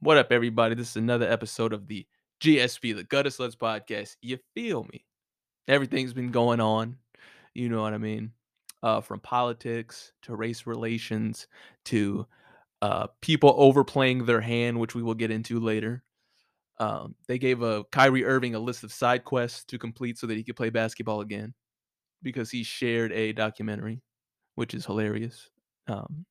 What up, everybody? This is another episode of the GSP, the Gutter Sluts podcast. You feel me? Everything's been going on. You know what I mean? Uh, from politics to race relations to uh, people overplaying their hand, which we will get into later. Um, they gave a Kyrie Irving a list of side quests to complete so that he could play basketball again because he shared a documentary, which is hilarious. Um,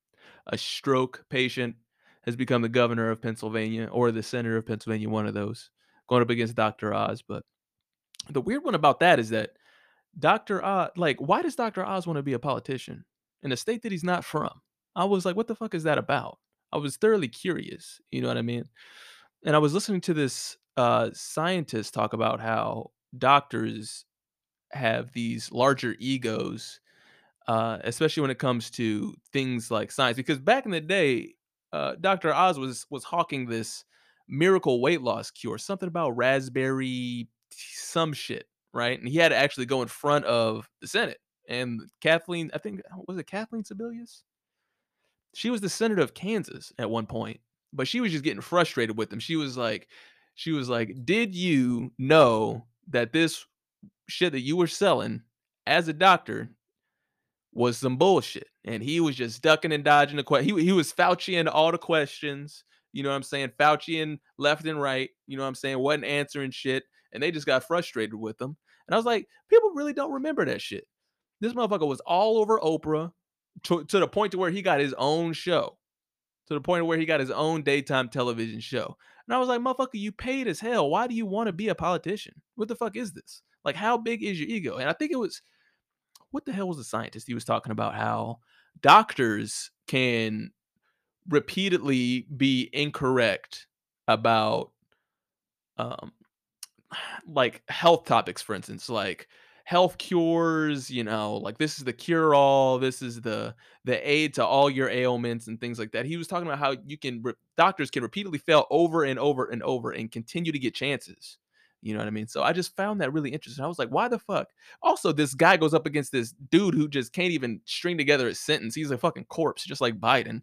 a stroke patient has become the governor of Pennsylvania or the senator of Pennsylvania, one of those, going up against Dr. Oz. But the weird one about that is that Dr. Oz, like, why does Dr. Oz want to be a politician in a state that he's not from? I was like, what the fuck is that about? I was thoroughly curious. You know what I mean? And I was listening to this uh, scientist talk about how doctors have these larger egos uh, especially when it comes to things like science. Because back in the day, uh, Dr. Oz was was hawking this miracle weight loss cure, something about raspberry some shit, right? And he had to actually go in front of the Senate. And Kathleen, I think was it Kathleen Sebelius? She was the senator of Kansas at one point, but she was just getting frustrated with him. She was like, she was like, "Did you know that this shit that you were selling as a doctor was some bullshit. And he was just ducking and dodging the question. He, he was Fauciing all the questions. You know what I'm saying? Fauciing left and right. You know what I'm saying? Wasn't answering shit. And they just got frustrated with him. And I was like, people really don't remember that shit. This motherfucker was all over Oprah to, to the point to where he got his own show. To the point where he got his own daytime television show. And I was like, motherfucker, you paid as hell. Why do you want to be a politician? What the fuck is this? Like, how big is your ego? And I think it was what the hell was the scientist? He was talking about how doctors can repeatedly be incorrect about um like health topics for instance like health cures you know like this is the cure all this is the the aid to all your ailments and things like that he was talking about how you can re- doctors can repeatedly fail over and over and over and continue to get chances you know what I mean? So I just found that really interesting. I was like, why the fuck? Also, this guy goes up against this dude who just can't even string together a sentence. He's a fucking corpse, just like Biden.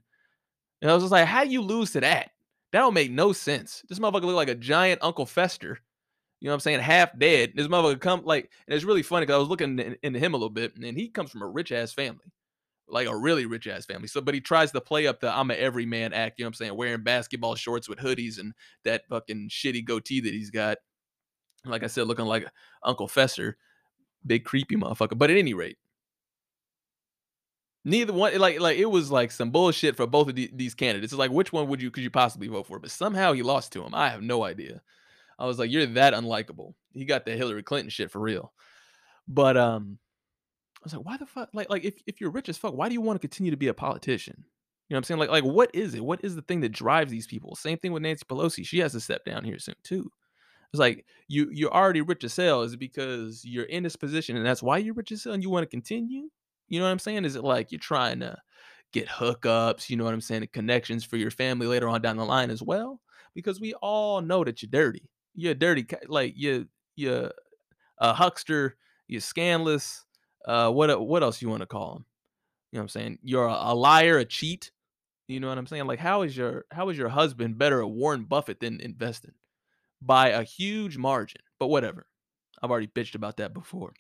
And I was just like, how do you lose to that? That don't make no sense. This motherfucker look like a giant Uncle Fester. You know what I'm saying? Half dead. This motherfucker come like, and it's really funny because I was looking into him a little bit, and he comes from a rich ass family, like a really rich ass family. So, but he tries to play up the I'm a everyman act. You know what I'm saying? Wearing basketball shorts with hoodies and that fucking shitty goatee that he's got like I said, looking like Uncle Fester, big creepy motherfucker. But at any rate, neither one like like it was like some bullshit for both of the, these candidates. It's like which one would you could you possibly vote for? But somehow he lost to him. I have no idea. I was like, you're that unlikable. He got the Hillary Clinton shit for real. But um, I was like, why the fuck? Like like if if you're rich as fuck, why do you want to continue to be a politician? You know what I'm saying? Like like what is it? What is the thing that drives these people? Same thing with Nancy Pelosi. She has to step down here soon too. It's like you you're already rich as hell. Is it because you're in this position and that's why you're rich as hell and you want to continue? You know what I'm saying? Is it like you're trying to get hookups, you know what I'm saying, connections for your family later on down the line as well? Because we all know that you're dirty. You're dirty, like you're you're a huckster, you're scandalous. Uh, what what else you want to call them? You know what I'm saying? You're a, a liar, a cheat. You know what I'm saying? Like how is your how is your husband better at Warren Buffett than investing? By a huge margin. But whatever. I've already bitched about that before.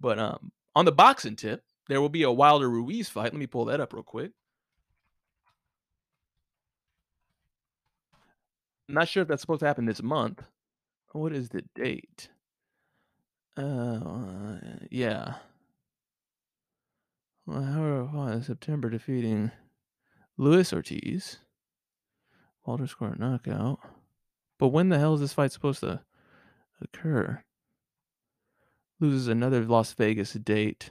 But um, on the boxing tip, there will be a Wilder Ruiz fight. Let me pull that up real quick. I'm not sure if that's supposed to happen this month. What is the date? Uh, yeah. Well, however, September defeating Luis Ortiz. Walter scored knockout. But when the hell is this fight supposed to occur? Loses another Las Vegas date.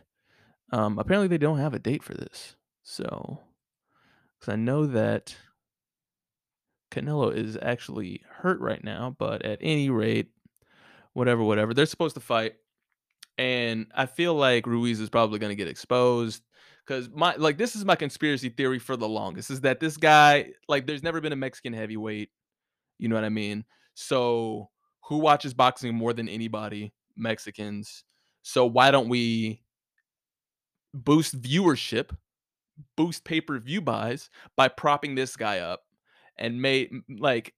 Um, apparently, they don't have a date for this. So, because I know that Canelo is actually hurt right now, but at any rate, whatever, whatever, they're supposed to fight. And I feel like Ruiz is probably going to get exposed because my like this is my conspiracy theory for the longest is that this guy like there's never been a Mexican heavyweight you know what I mean? So who watches boxing more than anybody? Mexicans. So why don't we boost viewership, boost pay-per-view buys by propping this guy up and make like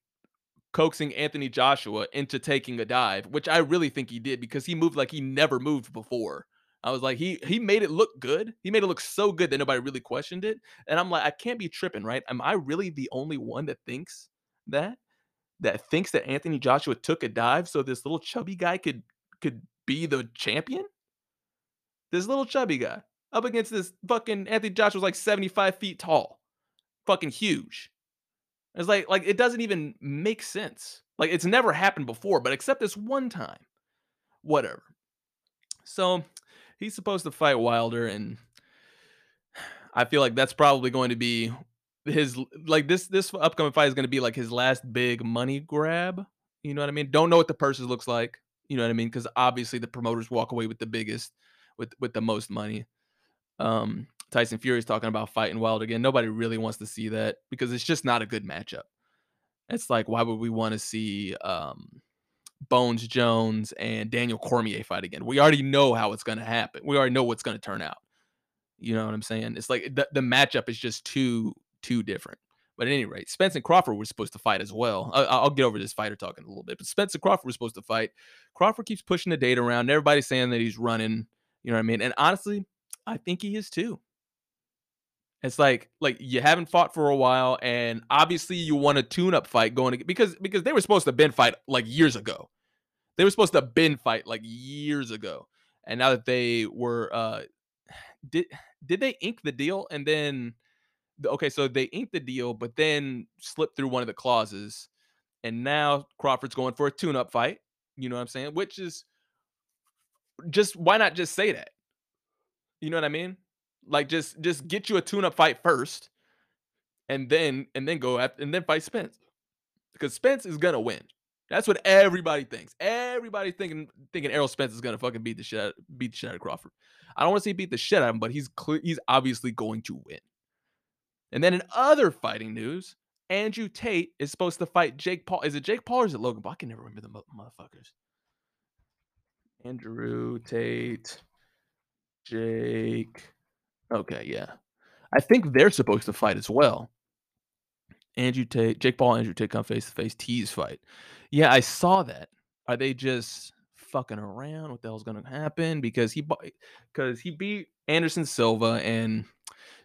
coaxing Anthony Joshua into taking a dive, which I really think he did because he moved like he never moved before. I was like, he he made it look good. He made it look so good that nobody really questioned it. And I'm like, I can't be tripping, right? Am I really the only one that thinks that? That thinks that Anthony Joshua took a dive so this little chubby guy could could be the champion? This little chubby guy up against this fucking Anthony Joshua's like 75 feet tall. Fucking huge. It's like like it doesn't even make sense. Like it's never happened before, but except this one time. Whatever. So he's supposed to fight Wilder, and I feel like that's probably going to be his like this this upcoming fight is going to be like his last big money grab. You know what I mean? Don't know what the purses looks like. You know what I mean? Because obviously the promoters walk away with the biggest, with with the most money. Um, Tyson Fury is talking about fighting Wild again. Nobody really wants to see that because it's just not a good matchup. It's like why would we want to see um, Bones Jones and Daniel Cormier fight again? We already know how it's going to happen. We already know what's going to turn out. You know what I'm saying? It's like the, the matchup is just too too different. But at any rate, Spence and Crawford were supposed to fight as well. I, will get over this fighter talking a little bit, but Spence and Crawford were supposed to fight. Crawford keeps pushing the date around. Everybody's saying that he's running. You know what I mean? And honestly, I think he is too. It's like like you haven't fought for a while, and obviously you want a tune-up fight going to, because because they were supposed to been fight like years ago. They were supposed to been fight like years ago, and now that they were uh did did they ink the deal and then okay so they inked the deal but then slipped through one of the clauses and now Crawford's going for a tune-up fight. You know what I'm saying? Which is just why not just say that? You know what I mean? Like just just get you a tune-up fight first, and then and then go after and then fight Spence. Because Spence is gonna win. That's what everybody thinks. Everybody thinking thinking Errol Spence is gonna fucking beat the shit out, beat the shit out of Crawford. I don't want to say beat the shit out of him, but he's clear, he's obviously going to win. And then in other fighting news, Andrew Tate is supposed to fight Jake Paul. Is it Jake Paul or is it Logan Paul? I can never remember the motherfuckers. Andrew Tate, Jake. Okay, yeah. I think they're supposed to fight as well. Andrew Tate, Jake Paul, Andrew Tate come face to face tease fight. Yeah, I saw that. Are they just fucking around? What the hell's gonna happen? Because he because he beat Anderson Silva and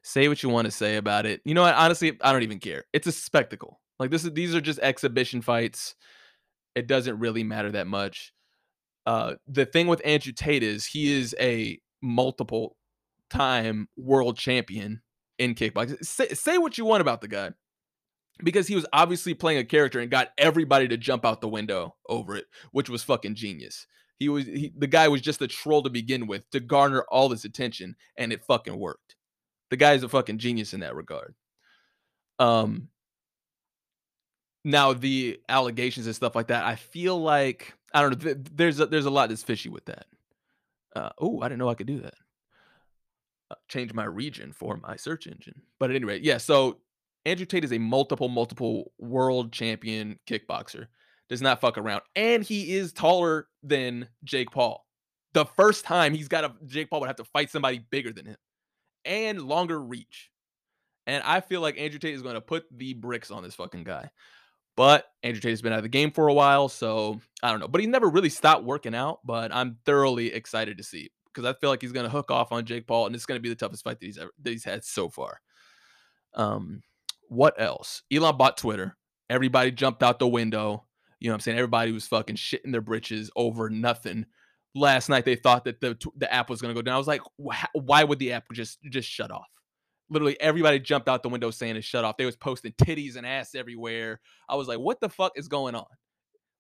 say what you want to say about it. You know what? Honestly, I don't even care. It's a spectacle. Like this is these are just exhibition fights. It doesn't really matter that much. Uh, the thing with Andrew Tate is he is a multiple time world champion in kickboxing. Say, say what you want about the guy because he was obviously playing a character and got everybody to jump out the window over it, which was fucking genius. He was he, the guy was just a troll to begin with to garner all this attention, and it fucking worked. The guy's a fucking genius in that regard. Um. Now the allegations and stuff like that, I feel like I don't know. There's a, there's a lot that's fishy with that. Uh, oh, I didn't know I could do that. Uh, change my region for my search engine. But at any rate, yeah. So Andrew Tate is a multiple, multiple world champion kickboxer. Does not fuck around, and he is taller than Jake Paul. The first time he's got a Jake Paul would have to fight somebody bigger than him, and longer reach. And I feel like Andrew Tate is going to put the bricks on this fucking guy. But Andrew Tate has been out of the game for a while, so I don't know. But he never really stopped working out. But I'm thoroughly excited to see because I feel like he's going to hook off on Jake Paul, and it's going to be the toughest fight that he's ever that he's had so far. Um, what else? Elon bought Twitter. Everybody jumped out the window. You know what I'm saying? Everybody was fucking shitting their britches over nothing. Last night they thought that the the app was going to go down. I was like, why would the app just just shut off? Literally everybody jumped out the window saying it shut off. They was posting titties and ass everywhere. I was like, what the fuck is going on?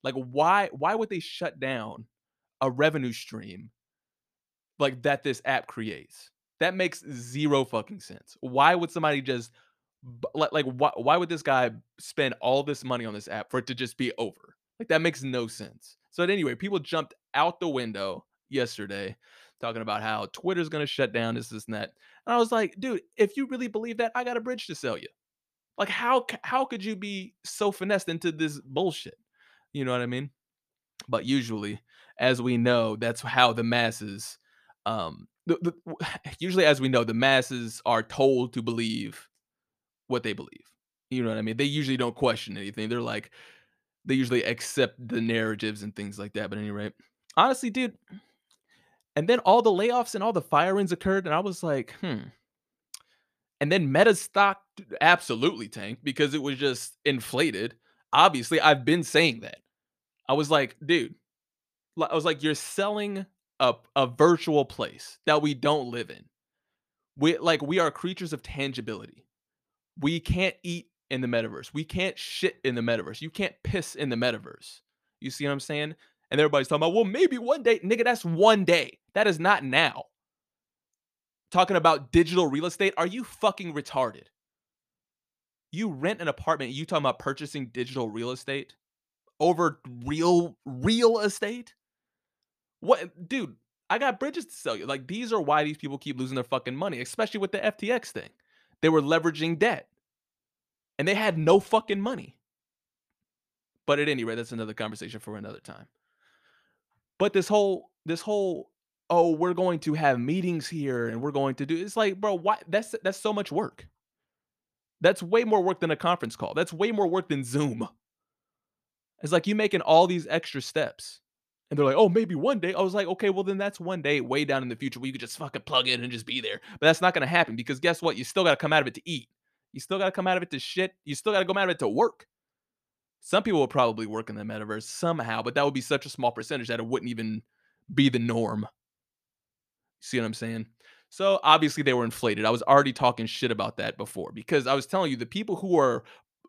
Like why why would they shut down a revenue stream like that this app creates. That makes zero fucking sense. Why would somebody just like like why, why would this guy spend all this money on this app for it to just be over? Like that makes no sense. So anyway, people jumped out the window yesterday talking about how Twitter's going to shut down this this and that. And I was like, dude, if you really believe that, I got a bridge to sell you. Like how how could you be so finessed into this bullshit? You know what I mean? But usually, as we know, that's how the masses um the, the, usually as we know the masses are told to believe what they believe you know what i mean they usually don't question anything they're like They usually accept the narratives and things like that, but any rate, honestly, dude and then all the layoffs and all the firings occurred, and I was like, "Hmm." And then Meta's stock absolutely tanked because it was just inflated. Obviously, I've been saying that. I was like, "Dude" I was like, "You're selling a a virtual place that we don't live in." We like, we are creatures of tangibility. We can't eat in the metaverse. We can't shit in the metaverse. You can't piss in the metaverse. You see what I'm saying? And everybody's talking about, "Well, maybe one day." Nigga, that's one day. That is not now. Talking about digital real estate? Are you fucking retarded? You rent an apartment, you talking about purchasing digital real estate over real real estate? What dude, I got bridges to sell you. Like, these are why these people keep losing their fucking money, especially with the FTX thing. They were leveraging debt. And they had no fucking money. But at any rate, that's another conversation for another time. But this whole this whole, "Oh, we're going to have meetings here, and we're going to do" it's like, bro, why that's that's so much work. That's way more work than a conference call. That's way more work than Zoom. It's like you making all these extra steps. And they're like, "Oh, maybe one day." I was like, "Okay, well, then that's one day way down in the future where you could just fucking plug in and just be there." But that's not gonna happen because guess what? You still gotta come out of it to eat. You still gotta come out of it to shit. You still gotta come out of it to work. Some people will probably work in the metaverse somehow, but that would be such a small percentage that it wouldn't even be the norm. See what I'm saying? So, obviously, they were inflated. I was already talking shit about that before because I was telling you the people who are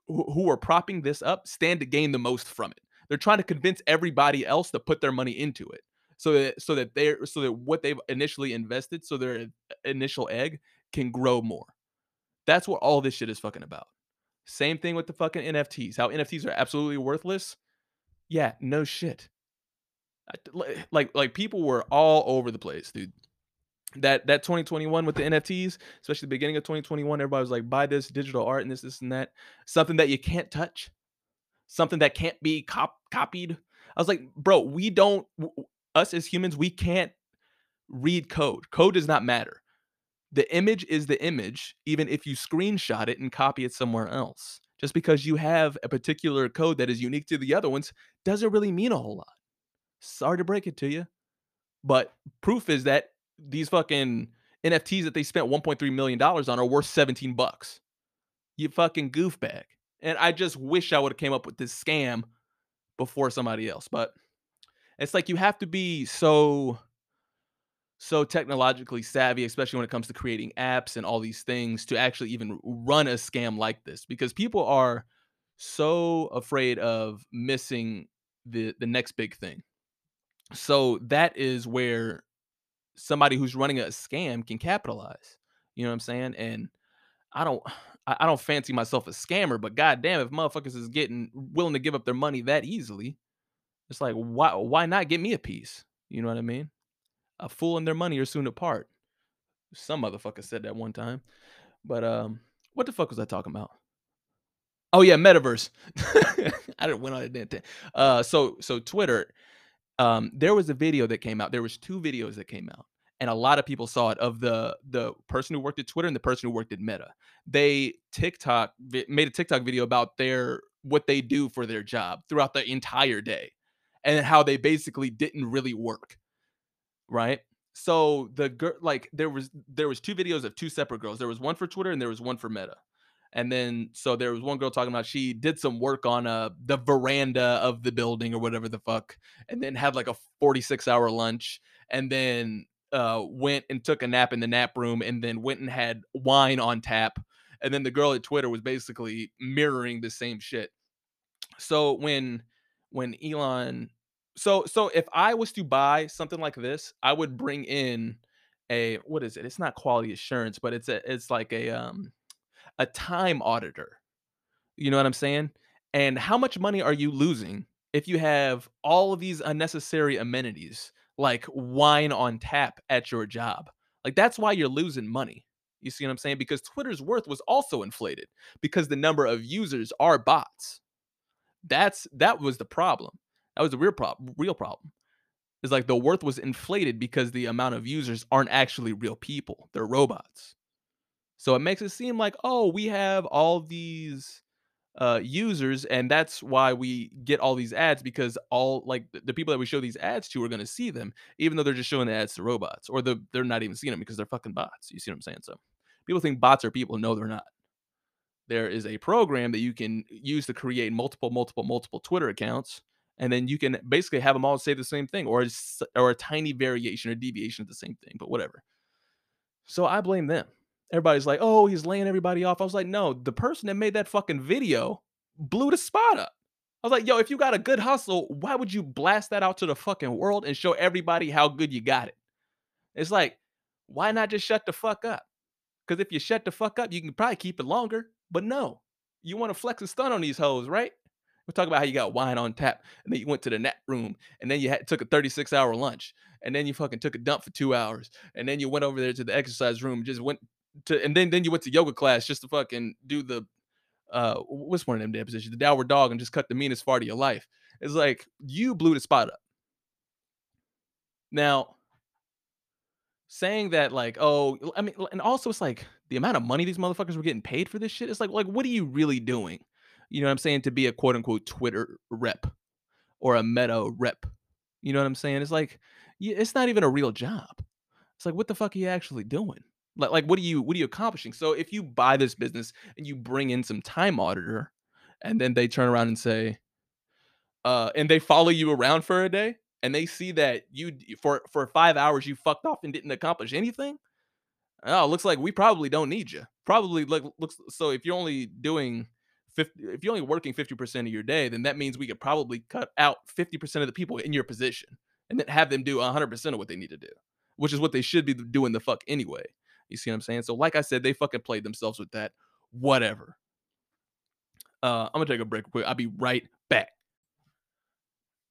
who who are propping this up stand to gain the most from it. They're trying to convince everybody else to put their money into it. So that so that they're so that what they've initially invested, so their initial egg can grow more. That's what all this shit is fucking about. Same thing with the fucking NFTs. How NFTs are absolutely worthless? Yeah, no shit. Li eh, like like, people were all over the place, dude. That that 2021 with the NFTs, especially the beginning of 2021, everybody was like, "Buy this digital art and this, this, and that." Something that you can't touch. Something that can't be cop copied. I was like, "Bro, we don't us as humans, we can't read code. Code does not matter. The image is the image, even if you screenshot it and copy it somewhere else. Just because you have a particular code that is unique to the other ones doesn't really mean a whole lot. Sorry to break it to you. But proof is that these fucking NFTs that they spent $1,300,000 on are worth 17 bucks. You fucking goofbag. And I just wish I woulda came up with this scam before somebody else, but it's like you have to be so so technologically savvy, especially when it comes to creating apps and all these things to actually even run a scam like this because people are so afraid of missing the the next big thing. So, that is where somebody who's running a scam can capitalize. You know what I'm saying? And I don't I don't fancy myself a scammer, but goddamn if motherfuckers is getting willing to give up their money that easily, it's like, why why not get me a piece? You know what I mean? "A fool and their money are soon apart." Some motherfucker said that one time. But, um, what the fuck was I talking about? Oh, yeah, Metaverse. I didn't went on a tan uh, so so Twitter, um, there was a video that came out. There was 2 videos that came out, and a lot of people saw it of the the person who worked at Twitter and the person who worked at Meta. They TikTok made a TikTok video about their what they do for their job throughout the entire day, and how they basically didn't really work. Right? So, the gir like, there was there was 2 videos of 2 separate girls. There was one for Twitter and there was one for Meta. And then so there was one girl talking about she did some work on, uh, the veranda of the building or whatever the fuck, and then had, like, a forty-six-hour lunch, and then, uh, went and took a nap in the nap room, and then went and had wine on tap, and then the girl at Twitter was basically mirroring the same shit. So, when when Elon so so if I was to buy something like this, I would bring in a what is it? It's not quality assurance, but it's a it's like a, um, a time auditor. You know what I'm saying? And how much money are you losing if you have all of these unnecessary amenities, like wine on tap at your job? Like, that's why you're losing money. You see what I'm saying? Because Twitter's worth was also inflated because the number of users are bots. That's that was the problem. That was the real prob real problem. It's like the worth was inflated because the amount of users aren't actually real people, they're robots. So, it makes it seem like, "Oh, we have all these, uh, users, and that's why we get all these ads because all like the, the people that we show these ads to are going to see them, even though they're just showing the ads to robots, or the, they're not even seeing them because they're fucking bots. You see what I'm saying? So people think bots are people. No, they're not. There is a program that you can use to create multiple, multiple, multiple Twitter accounts, and then you can basically have them all say the same thing, or a, or a tiny variation or deviation of the same thing, but whatever. So I blame them. Everybody's like, "Oh, he's laying everybody off." I was like, "No, the person that made that fucking video blew the spot up." I was like, "Yo, if you got a good hustle, why would you blast that out to the fucking world and show everybody how good you got it?" It's like, why not just shut the fuck up? Because if you shut the fuck up, you can probably keep it longer. But no, you want to flex a stun on these hoes, right? We talk about how you got wine on tap, and then you went to the nap room, and then you had, took a 36 hour lunch, and then you fucking took a dump for two hours, and then you went over there to the exercise room, just went to, and then then you went to yoga class just to fucking do the, uh, what's one of them damn positions, the downward dog, and just cut the meanest fart of your life. It's like you blew the spot up. Now, saying that like, oh, I mean, and also it's like the amount of money these motherfuckers were getting paid for this shit. It's like, like, what are you really doing? You know what I'm saying? To be a quote unquote Twitter rep or a meta rep. You know what I'm saying? It's like, it's not even a real job. It's like, what the fuck are you actually doing? Like, like what are you what are you accomplishing? So if you buy this business and you bring in some time auditor, and then they turn around and say, uh, and they follow you around for a day, and they see that you for for five hours you fucked off and didn't accomplish anything. Oh, looks like we probably don't need you. Probably look looks so if you're only doing 50, if you're only working 50% of your day, then that means we could probably cut out 50% of the people in your position and then have them do 100% of what they need to do, which is what they should be doing the fuck anyway. You see what I'm saying? So, like I said, they fucking played themselves with that. Whatever. Uh, I'm gonna take a break quick. I'll be right back.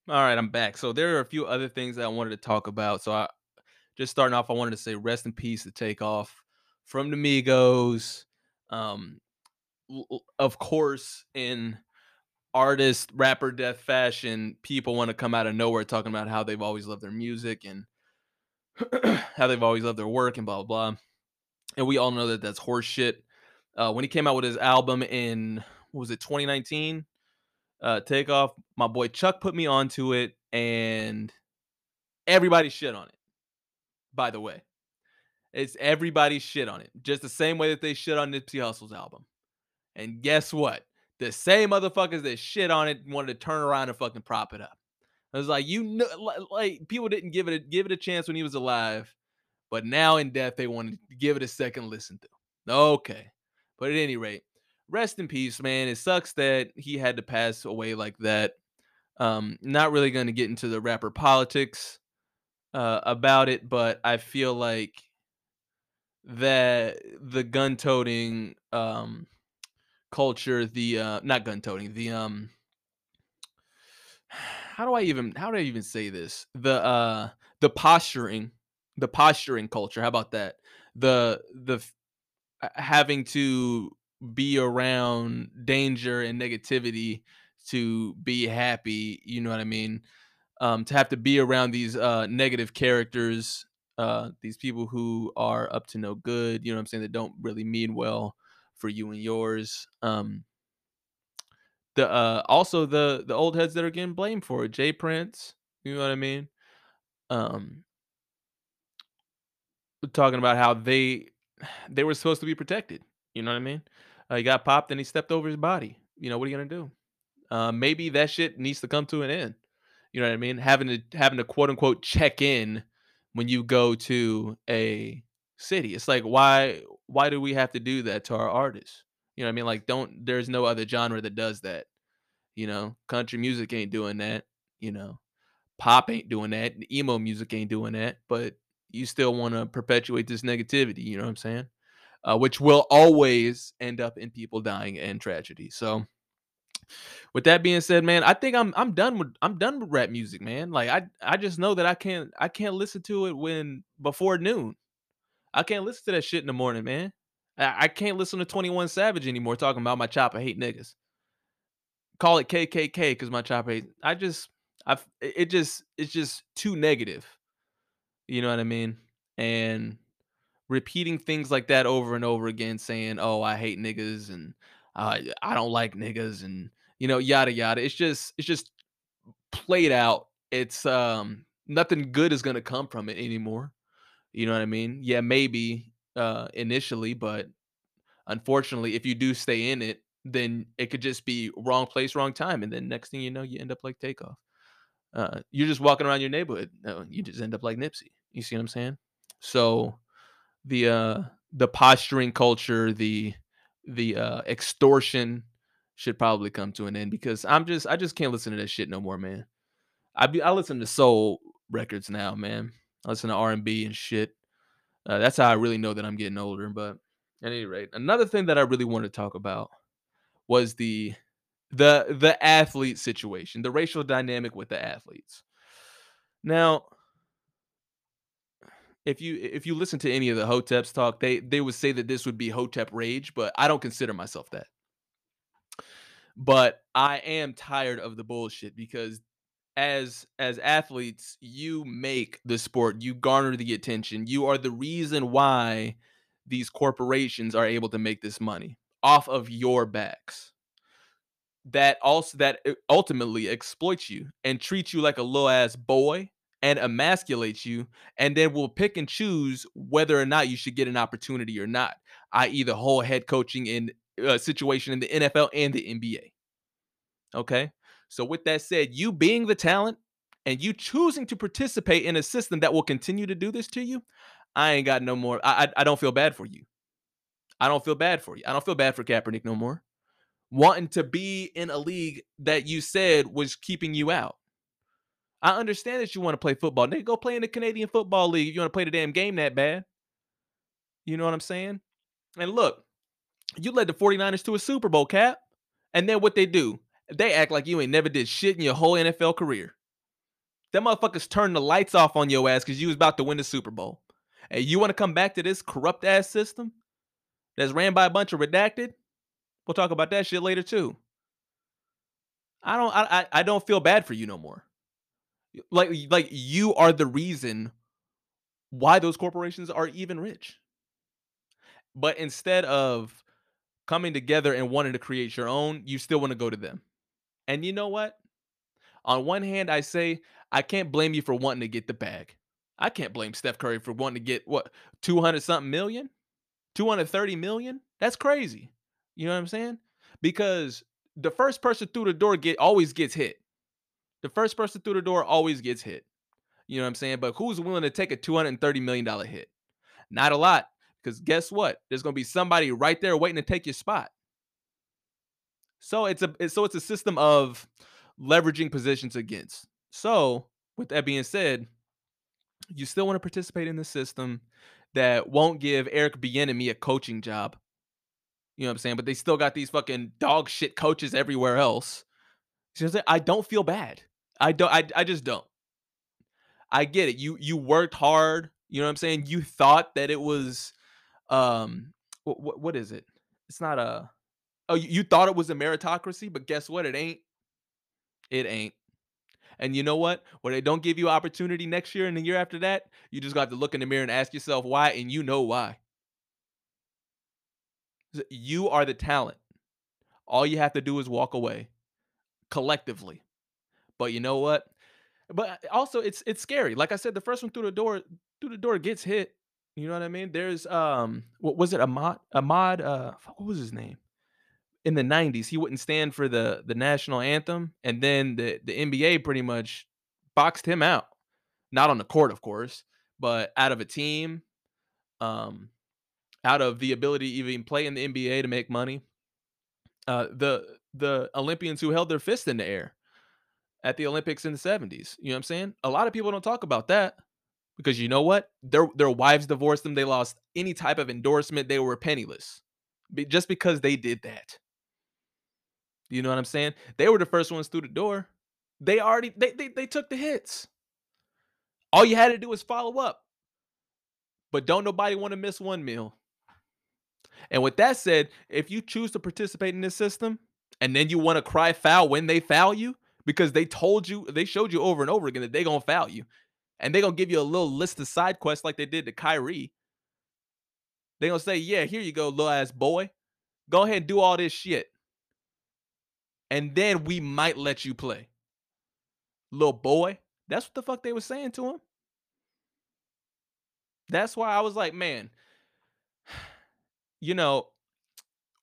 All right, I'm back. So there are a few other things that I wanted to talk about. So I just starting off, I wanted to say rest in peace to Takeoff from the Migos. Um, of course, in artist rapper death fashion, people want to come out of nowhere talking about how they've always loved their music and how they've always loved their work and blah blah blah. And we all know that that's horseshit. Uh, when he came out with his album in what was it 2019, uh, Takeoff, my boy Chuck put me onto it, and everybody shit on it. By the way, it's everybody shit on it, just the same way that they shit on Nipsey Hussle's album. And guess what? The same motherfuckers that shit on it wanted to turn around and fucking prop it up. I was like, you know, like people didn't give it a, give it a chance when he was alive, but now in death they wanted to give it a second listen to. Okay, but at any rate, rest in peace, man. It sucks that he had to pass away like that. Um, not really going to get into the rapper politics uh, about it, but I feel like that the gun toting um culture, the uh not gun toting, the um how do I even how do I even say this? The uh the posturing, the posturing culture. How about that? The the having to be around danger and negativity to be happy, you know what I mean? Um to have to be around these uh negative characters, uh these people who are up to no good, you know what I'm saying, that don't really mean well for you and yours. Um, the uh, also the the old heads that are getting blamed for it, J. Prince, you know what I mean? Um, talking about how they they were supposed to be protected. You know what I mean? Uh, he got popped and he stepped over his body. You know what are you gonna do? Uh, maybe that shit needs to come to an end. You know what I mean? Having to having to quote unquote check in when you go to a city. It's like why why do we have to do that to our artists? You know what I mean? Like don't there's no other genre that does that. You know, country music ain't doing that, you know. Pop ain't doing that, emo music ain't doing that, but you still want to perpetuate this negativity, you know what I'm saying? Uh, which will always end up in people dying and tragedy. So with that being said, man, I think I'm I'm done with I'm done with rap music, man. Like I I just know that I can't I can't listen to it when before noon. I can't listen to that shit in the morning, man. I, I can't listen to 21 Savage anymore talking about my chopper hate niggas. Call it KKK because my chopper hate. I just, I, it just, it's just too negative. You know what I mean? And repeating things like that over and over again, saying, "Oh, I hate niggas," and uh, I don't like niggas and you know yada yada. It's just it's just played out. It's um nothing good is gonna come from it anymore. You know what I mean? Yeah, maybe uh initially, but unfortunately, if you do stay in it, then it could just be wrong place, wrong time, and then next thing you know, you end up like Takeoff. Uh, you're just walking around your neighborhood. No, you just end up like Nipsey. You see what I'm saying? So the uh the posturing culture, the the uh extortion should probably come to an end because I'm just I just can't listen to that shit no more, man. I be I listen to soul records now, man. I listen to R and B and shit. Uh, that's how I really know that I'm getting older. But at any rate, another thing that I really wanted to talk about was the the the athlete situation, the racial dynamic with the athletes. Now, if you if you listen to any of the Hoteps talk, they they would say that this would be Hotep rage, but I don't consider myself that. But I am tired of the bullshit because as as athletes, you make the sport, you garner the attention. You are the reason why these corporations are able to make this money off of your backs. That also that uh, ultimately exploits you and treats you like a little ass boy and emasculates you and then will pick and choose whether or not you should get an opportunity or not, i.e., the whole head coaching in uh, situation in the NFL and the NBA. Okay. So, with that said, you being the talent and you choosing to participate in a system that will continue to do this to you, I ain't got no more. I, I, I don't feel bad for you. I don't feel bad for you. I don't feel bad for Kaepernick no more. Wanting to be in a league that you said was keeping you out. I understand that you want to play football. Nigga, go play in the Canadian Football League if you want to play the damn game that bad. You know what I'm saying? And look, you led the 49ers to a Super Bowl cap. And then what they do? They act like you ain't never did shit in your whole NFL career. Them motherfuckers turned the lights off on your ass because you was about to win the Super Bowl. And you want to come back to this corrupt ass system that's ran by a bunch of redacted? We'll talk about that shit later too. I don't I I don't feel bad for you no more. Like like you are the reason why those corporations are even rich. But instead of coming together and wanting to create your own, you still want to go to them. And you know what? On one hand, I say I can't blame you for wanting to get the bag. I can't blame Steph Curry for wanting to get what 200 something million, 230 million. That's crazy. You know what I'm saying? Because the first person through the door get always gets hit. The first person through the door always gets hit. You know what I'm saying? But who's willing to take a $230 million hit? Not a lot. Because guess what? There's gonna be somebody right there waiting to take your spot. So it's a so it's a system of leveraging positions against. So with that being said, you still want to participate in the system that won't give Eric Bieniemy a coaching job. You know what I'm saying? But they still got these fucking dog shit coaches everywhere else. I don't feel bad. I don't. I, I just don't. I get it. You you worked hard. You know what I'm saying? You thought that it was, um, what what what is it? It's not a. Oh, you, thought it was a meritocracy, but guess what? It ain't. It ain't. And you know what? When they don't give you opportunity next year and the year after that, you just got to look in the mirror and ask yourself why, and you know why. You are the talent. All you have to do is walk away collectively. But you know what? But also it's it's scary. Like I said, the first one through the door through the door gets hit. You know what I mean? There's um what was it? Ahmad Ahmad uh what was his name? In the 90s, he wouldn't stand for the the national anthem, and then the the NBA pretty much boxed him out. Not on the court, of course, but out of a team, um, out of the ability to even play in the NBA to make money. Uh, the the Olympians who held their fist in the air at the Olympics in the 70s. You know what I'm saying? A lot of people don't talk about that because you know what? Their their wives divorced them. They lost any type of endorsement. They were penniless just because they did that. You know what I'm saying? They were the first ones through the door. They already they they, they took the hits. All you had to do was follow up. But don't nobody want to miss one meal. And with that said, if you choose to participate in this system and then you want to cry foul when they foul you, because they told you, they showed you over and over again that they gonna foul you, and they gonna give you a little list of side quests like they did to Kyrie. They gonna say, "Yeah, here you go, little ass boy. Go ahead and do all this shit. And then we might let you play. Little boy. That's what the fuck they were saying to him. That's why I was like, man, you know,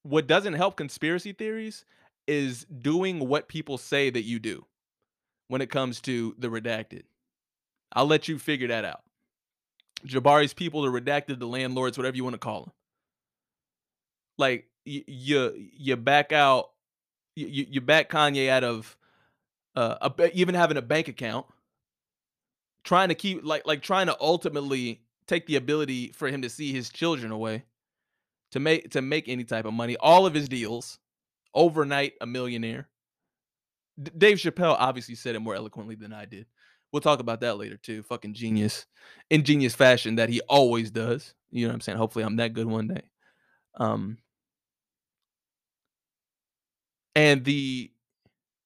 what doesn't help conspiracy theories is doing what people say that you do when it comes to the redacted. I'll let you figure that out. Jabari's people, the redacted, the landlords, whatever you want to call them. Like you, you, you back out, you, you back Kanye out of uh, a, even having a bank account, trying to keep like like trying to ultimately take the ability for him to see his children away to make to make any type of money. All of his deals, overnight a millionaire. D- Dave Chappelle obviously said it more eloquently than I did. We'll talk about that later too. Fucking genius, ingenious fashion that he always does. You know what I'm saying? Hopefully, I'm that good one day. Um, and the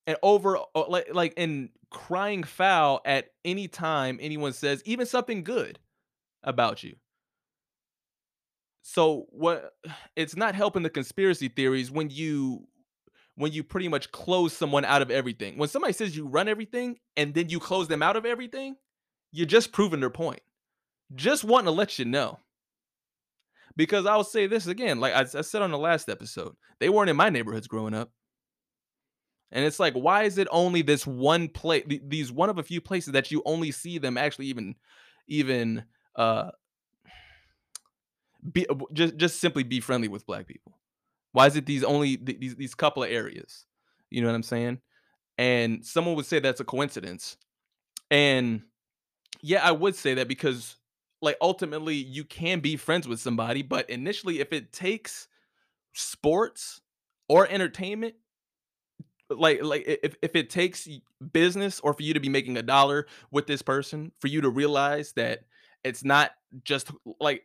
and over like like in crying foul at any time anyone says even something good about you. So what it's not helping the conspiracy theories when you when you pretty much close someone out of everything. When somebody says you run everything and then you close them out of everything, you're just proving their point. Just wanting to let you know. Because I'll say this again, like I, I said on the last episode, they weren't in my neighborhoods growing up. And it's like, why is it only this one place, these one of a few places that you only see them actually even, even uh be just just simply be friendly with black people? Why is it these only these these couple of areas? You know what I'm saying? And someone would say that's a coincidence. And yeah, I would say that because like ultimately you can be friends with somebody, but initially if it takes sports or entertainment like like if if it takes business or for you to be making a dollar with this person for you to realize that it's not just like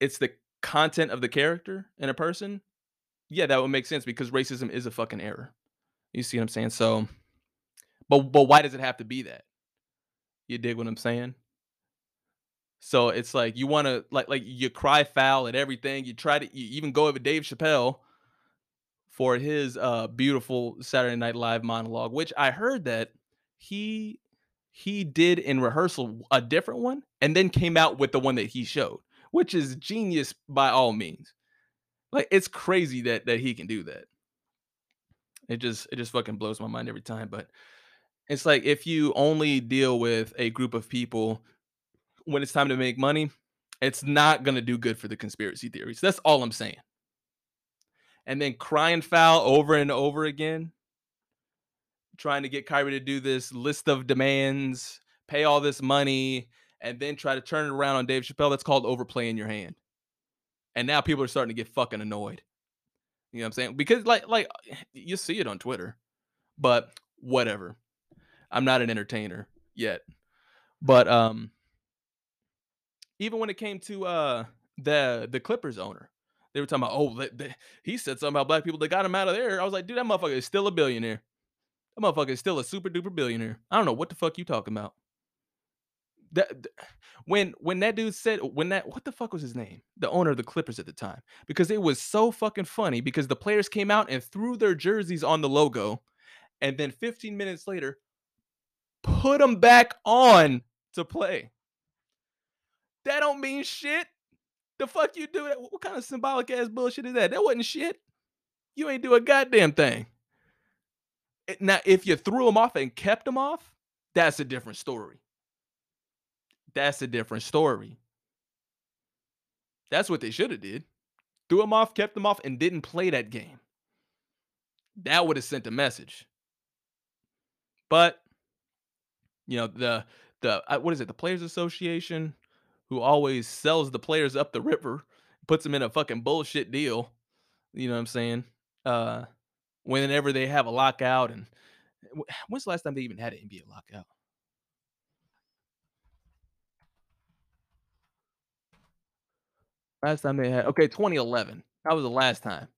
it's the content of the character in a person, yeah, that would make sense because racism is a fucking error. You see what I'm saying? So, but but why does it have to be that? You dig what I'm saying? So it's like you want to like like you cry foul at everything. You try to you even go over Dave Chappelle for his uh beautiful Saturday Night Live monologue, which I heard that he he did in rehearsal a different one and then came out with the one that he showed which is genius by all means. Like it's crazy that that he can do that. It just it just fucking blows my mind every time. But it's like if you only deal with a group of people when it's time to make money, it's not gonna do good for the conspiracy theories. That's all I'm saying. And then crying foul over and over again, trying to get Kyrie to do this list of demands, pay all this money, and then try to turn it around on Dave Chappelle, that's called overplaying your hand. And now people are starting to get fucking annoyed. You know what I'm saying? Because like like you see it on Twitter. But whatever. I'm not an entertainer yet. But um even when it came to uh the the Clippers owner, they were talking about, oh, they, they, he said something about black people. They got him out of there. I was like, dude, that motherfucker is still a billionaire. That motherfucker is still a super duper billionaire. I don't know what the fuck you talking about that when when that dude said when that what the fuck was his name the owner of the clippers at the time because it was so fucking funny because the players came out and threw their jerseys on the logo and then 15 minutes later put them back on to play that don't mean shit the fuck you do that what kind of symbolic ass bullshit is that that wasn't shit you ain't do a goddamn thing now if you threw them off and kept them off that's a different story that's a different story. That's what they should have did. Threw them off, kept them off, and didn't play that game. That would have sent a message. But you know the the uh, what is it? The Players Association, who always sells the players up the river, puts them in a fucking bullshit deal. You know what I'm saying? Uh, whenever they have a lockout, and when's the last time they even had an NBA lockout? Last time they had okay, 2011. That was the last time.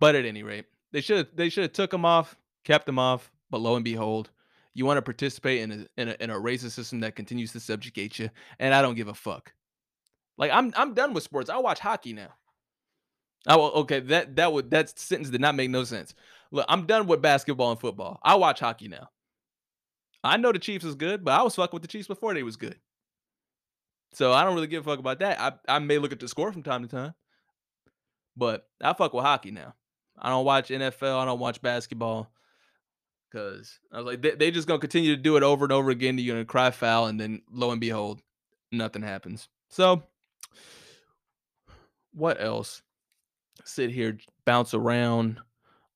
But at any rate, they should they should have took him off, kept him off. But lo and behold, you want to participate in a, in a in a racist system that continues to subjugate you, and I don't give a fuck. Like I'm I'm done with sports. I watch hockey now. Oh, okay. That that would that sentence did not make no sense. Look, I'm done with basketball and football. I watch hockey now. I know the Chiefs is good, but I was fucking with the Chiefs before they was good. So I don't really give a fuck about that. I I may look at the score from time to time, but I fuck with hockey now. I don't watch NFL. I don't watch basketball because I was like, they, they just gonna continue to do it over and over again. To You're gonna cry foul, and then lo and behold, nothing happens. So, what else? Sit here, bounce around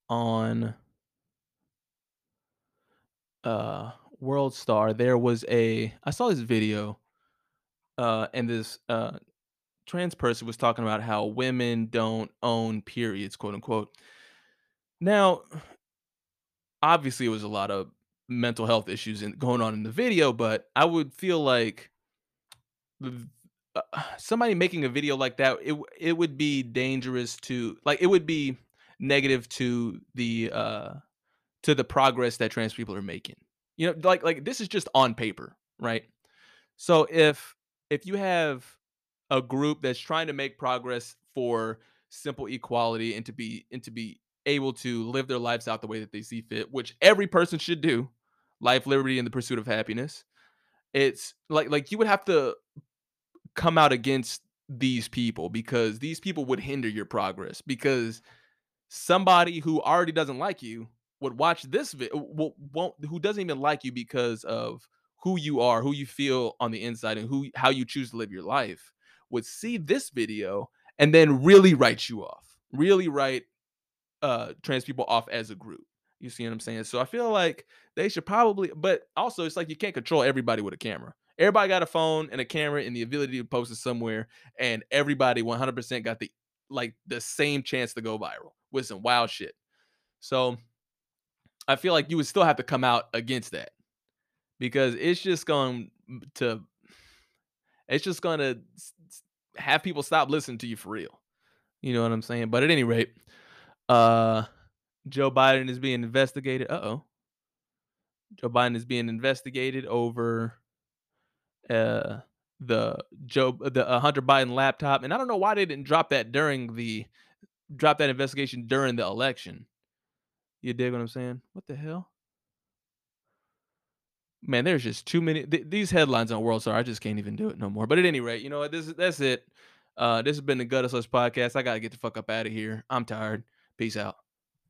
on uh World Star. There was a I saw this video, uh, and this uh trans person was talking about how women don't own periods, quote unquote. Now, obviously, it was a lot of mental health issues in, going on in the video, but I would feel like uh, somebody making a video like that, it it would be dangerous to like it would be negative to the uh to the progress that trans people are making. You know, like like this is just on paper, right? So if if you have a group that's trying to make progress for simple equality and to be and to be able to live their lives out the way that they see fit, which every person should do, life, liberty, and the pursuit of happiness. It's like like you would have to come out against these people because these people would hinder your progress because somebody who already doesn't like you would watch this video won't who doesn't even like you because of who you are, who you feel on the inside, and who how you choose to live your life, would see this video and then really write you off, really write uh trans people off as a group. You see what I'm saying? So I feel like they should probably, but also it's like you can't control everybody with a camera. Everybody got a phone and a camera and the ability to post it somewhere, and everybody 100% got the like the same chance to go viral with some wild shit. So I feel like you would still have to come out against that because it's just going to it's just going to have people stop listening to you for real. You know what I'm saying? But at any rate, uh Joe Biden is being investigated. Uh-oh. Joe Biden is being investigated over uh the Joe the uh, Hunter Biden laptop and I don't know why they didn't drop that during the drop that investigation during the election. You dig what I'm saying? What the hell? Man, there's just too many th- these headlines on World Star. I just can't even do it no more. But at any rate, you know what? This is that's it. Uh, this has been the Guttersless podcast. I gotta get the fuck up out of here. I'm tired. Peace out.